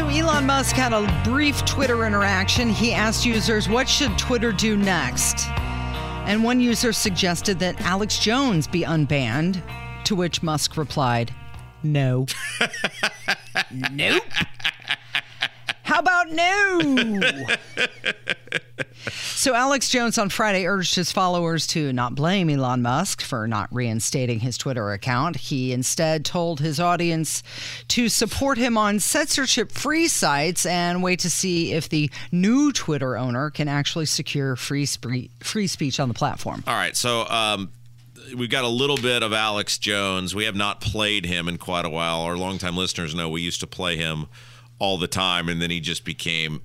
So Elon Musk had a brief Twitter interaction. He asked users, what should Twitter do next? And one user suggested that Alex Jones be unbanned, to which Musk replied, no. nope. How about no? so, Alex Jones on Friday urged his followers to not blame Elon Musk for not reinstating his Twitter account. He instead told his audience to support him on censorship free sites and wait to see if the new Twitter owner can actually secure free, spree- free speech on the platform. All right. So, um, we've got a little bit of Alex Jones. We have not played him in quite a while. Our longtime listeners know we used to play him all the time, and then he just became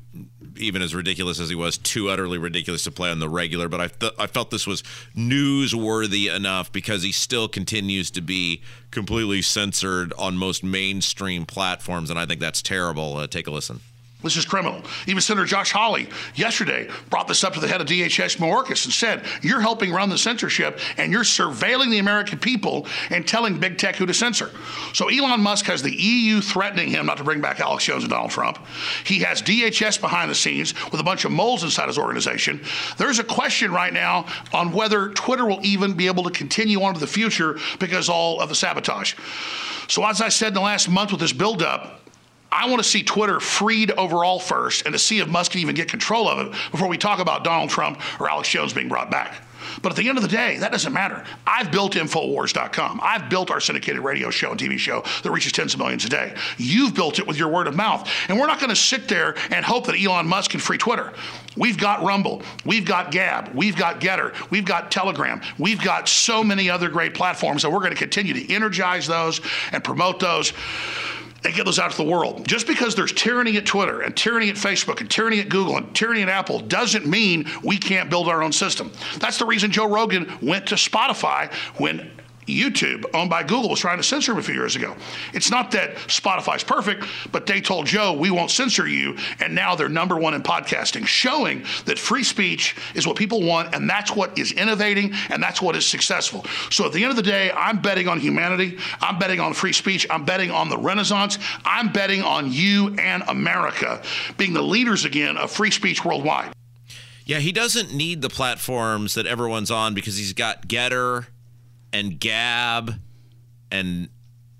even as ridiculous as he was, too utterly ridiculous to play on the regular. But I th- I felt this was newsworthy enough because he still continues to be completely censored on most mainstream platforms, and I think that's terrible. Uh, take a listen. This is criminal. Even Senator Josh Hawley yesterday brought this up to the head of DHS Mayorkas and said, You're helping run the censorship and you're surveilling the American people and telling big tech who to censor. So Elon Musk has the EU threatening him not to bring back Alex Jones and Donald Trump. He has DHS behind the scenes with a bunch of moles inside his organization. There's a question right now on whether Twitter will even be able to continue on to the future because all of the sabotage. So, as I said in the last month with this buildup, I want to see Twitter freed overall first and to see if Musk can even get control of it before we talk about Donald Trump or Alex Jones being brought back. But at the end of the day, that doesn't matter. I've built Infowars.com. I've built our syndicated radio show and TV show that reaches tens of millions a day. You've built it with your word of mouth. And we're not going to sit there and hope that Elon Musk can free Twitter. We've got Rumble. We've got Gab. We've got Gettr. We've got Telegram. We've got so many other great platforms. And we're going to continue to energize those and promote those and get those out to the world. Just because there's tyranny at Twitter and tyranny at Facebook and tyranny at Google and tyranny at Apple doesn't mean we can't build our own system. That's the reason Joe Rogan went to Spotify when YouTube, owned by Google, was trying to censor him a few years ago. It's not that Spotify's perfect, but they told Joe, we won't censor you. And now they're number one in podcasting, showing that free speech is what people want, and that's what is innovating, and that's what is successful. So at the end of the day, I'm betting on humanity. I'm betting on free speech. I'm betting on the Renaissance. I'm betting on you and America being the leaders again of free speech worldwide. Yeah, he doesn't need the platforms that everyone's on because he's got Gettr and Gab and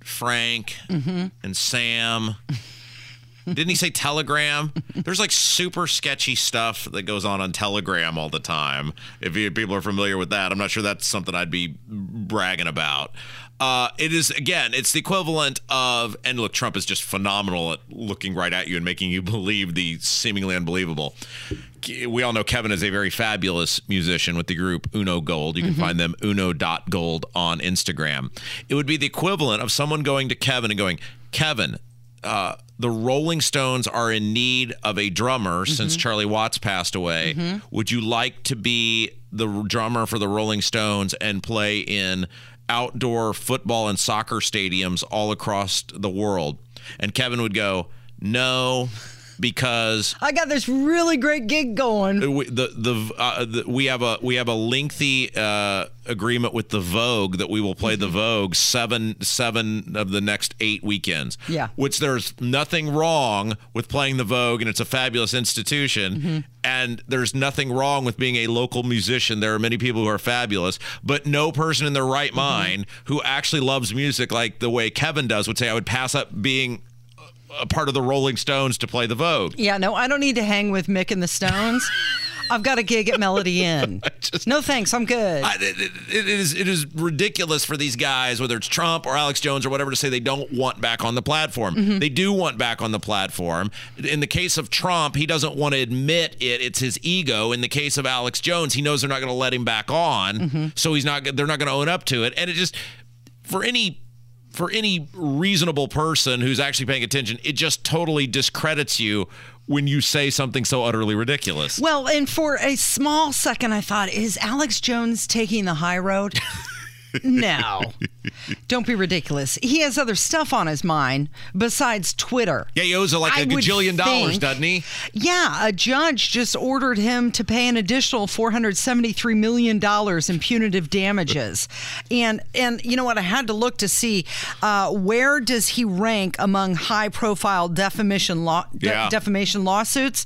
Frank Mm-hmm. and Sam. Didn't he say Telegram? There's like super sketchy stuff that goes on on Telegram all the time. If you, people are familiar with that, I'm not sure that's something I'd be bragging about. Uh, it is again, it's the equivalent of, and look, Trump is just phenomenal at looking right at you and making you believe the seemingly unbelievable. We all know Kevin is a very fabulous musician with the group Uno Gold. You can find them uno.gold on Instagram. It would be the equivalent of someone going to Kevin and going, Kevin, uh, the Rolling Stones are in need of a drummer since Charlie Watts passed away. Would you like to be the drummer for the Rolling Stones and play in outdoor football and soccer stadiums all across the world? And Kevin would go, No, because I got this really great gig going. we, the the, uh, the we have a we have a lengthy uh, agreement with the Vogue that we will play the Vogue seven seven of the next eight weekends. Yeah. which there's nothing wrong with playing the Vogue, and it's a fabulous institution. And there's nothing wrong with being a local musician. There are many people who are fabulous, but no person in their right mind who actually loves music like the way Kevin does would say, "I would pass up being." A part of the Rolling Stones to play the Vogue. Yeah, no, I don't need to hang with Mick and the Stones. I've got a gig at Melody Inn. no thanks, I'm good. I, it, it- it is it is ridiculous for these guys, whether it's Trump or Alex Jones or whatever, to say they don't want back on the platform. Mm-hmm. They do want back on the platform. In the case of Trump, he doesn't want to admit it; it's his ego. In the case of Alex Jones, he knows they're not going to let him back on, mm-hmm. so he's not. They're not going to own up to it, and it just for any. For any reasonable person who's actually paying attention, it just totally discredits you when you say something so utterly ridiculous. well, and for a small second, I thought, is Alex Jones taking the high road? no. Don't be ridiculous. He has other stuff on his mind besides Twitter. Yeah, he owes like a I gajillion dollars, doesn't he? Yeah, a judge just ordered him to pay an additional $473 million in punitive damages. And and you know what? I had to look to see uh, where does he rank among high profile defamation law de- Yeah. defamation lawsuits?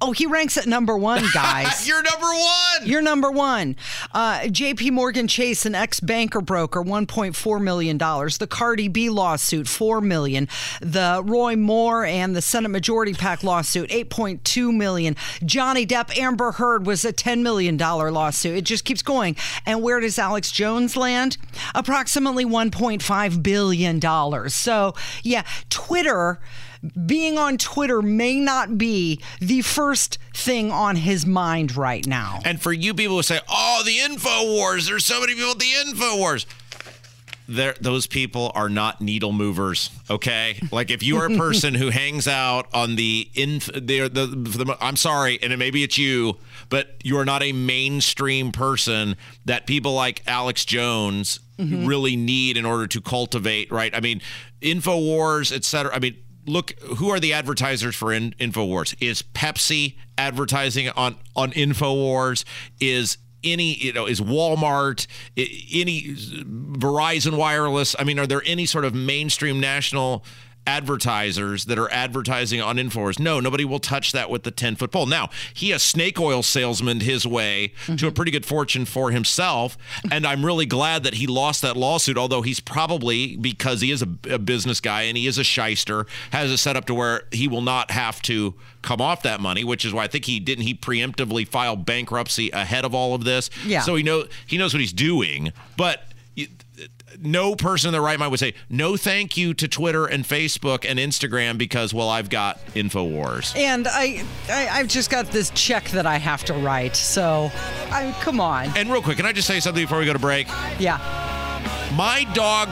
Oh, he ranks at number one, guys. You're number one. You're number one. Uh, J.P. Morgan Chase, an ex-banker broker, 1.4 million dollars. The Cardi B lawsuit, four million. The Roy Moore and the Senate Majority PAC lawsuit, 8.2 million. Johnny Depp, Amber Heard was a 10 million dollar lawsuit. It just keeps going. And where does Alex Jones land? Approximately 1.5 billion dollars. So yeah, Twitter being on Twitter may not be the first thing on his mind right now. And for you people who say, "Oh, the info wars," there's so many people at the info wars. There, those people are not needle movers. Okay, like if you are a person who hangs out on the inf, the, the, the I'm sorry, and it maybe it's you, but you are not a mainstream person that people like Alex Jones mm-hmm. really need in order to cultivate. Right? I mean, Infowars, et cetera. I mean, look who are the advertisers for in, infowars? Is pepsi advertising on on infowars? Is any you know is walmart any verizon wireless? I mean are there any sort of mainstream national advertisers that are advertising on infowars. No nobody will touch that with the 10 foot pole. Now he a snake oil salesman his way to a pretty good fortune for himself and i'm really glad that he lost that lawsuit although he's probably because he is a, a business guy and he is a shyster has it set up to where he will not have to come off that money which is why i think he didn't he preemptively file bankruptcy ahead of all of this. Yeah. so he know he knows what he's doing but you- no person in their right mind would say no thank you to Twitter and Facebook and Instagram because well I've got Infowars. And I, I, I've just got this check that I have to write. So, I come on. And real quick, can I just say something before we go to break? Yeah. My dog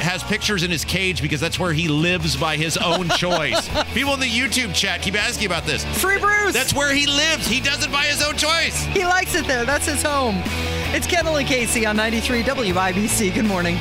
has pictures in his cage because that's where he lives by his own choice. People in the YouTube chat keep asking about this. Free Bruce. That's where he lives. He does it by his own choice. he likes it there. That's his home. It's Kendall and Casey on 93 WIBC. Good morning.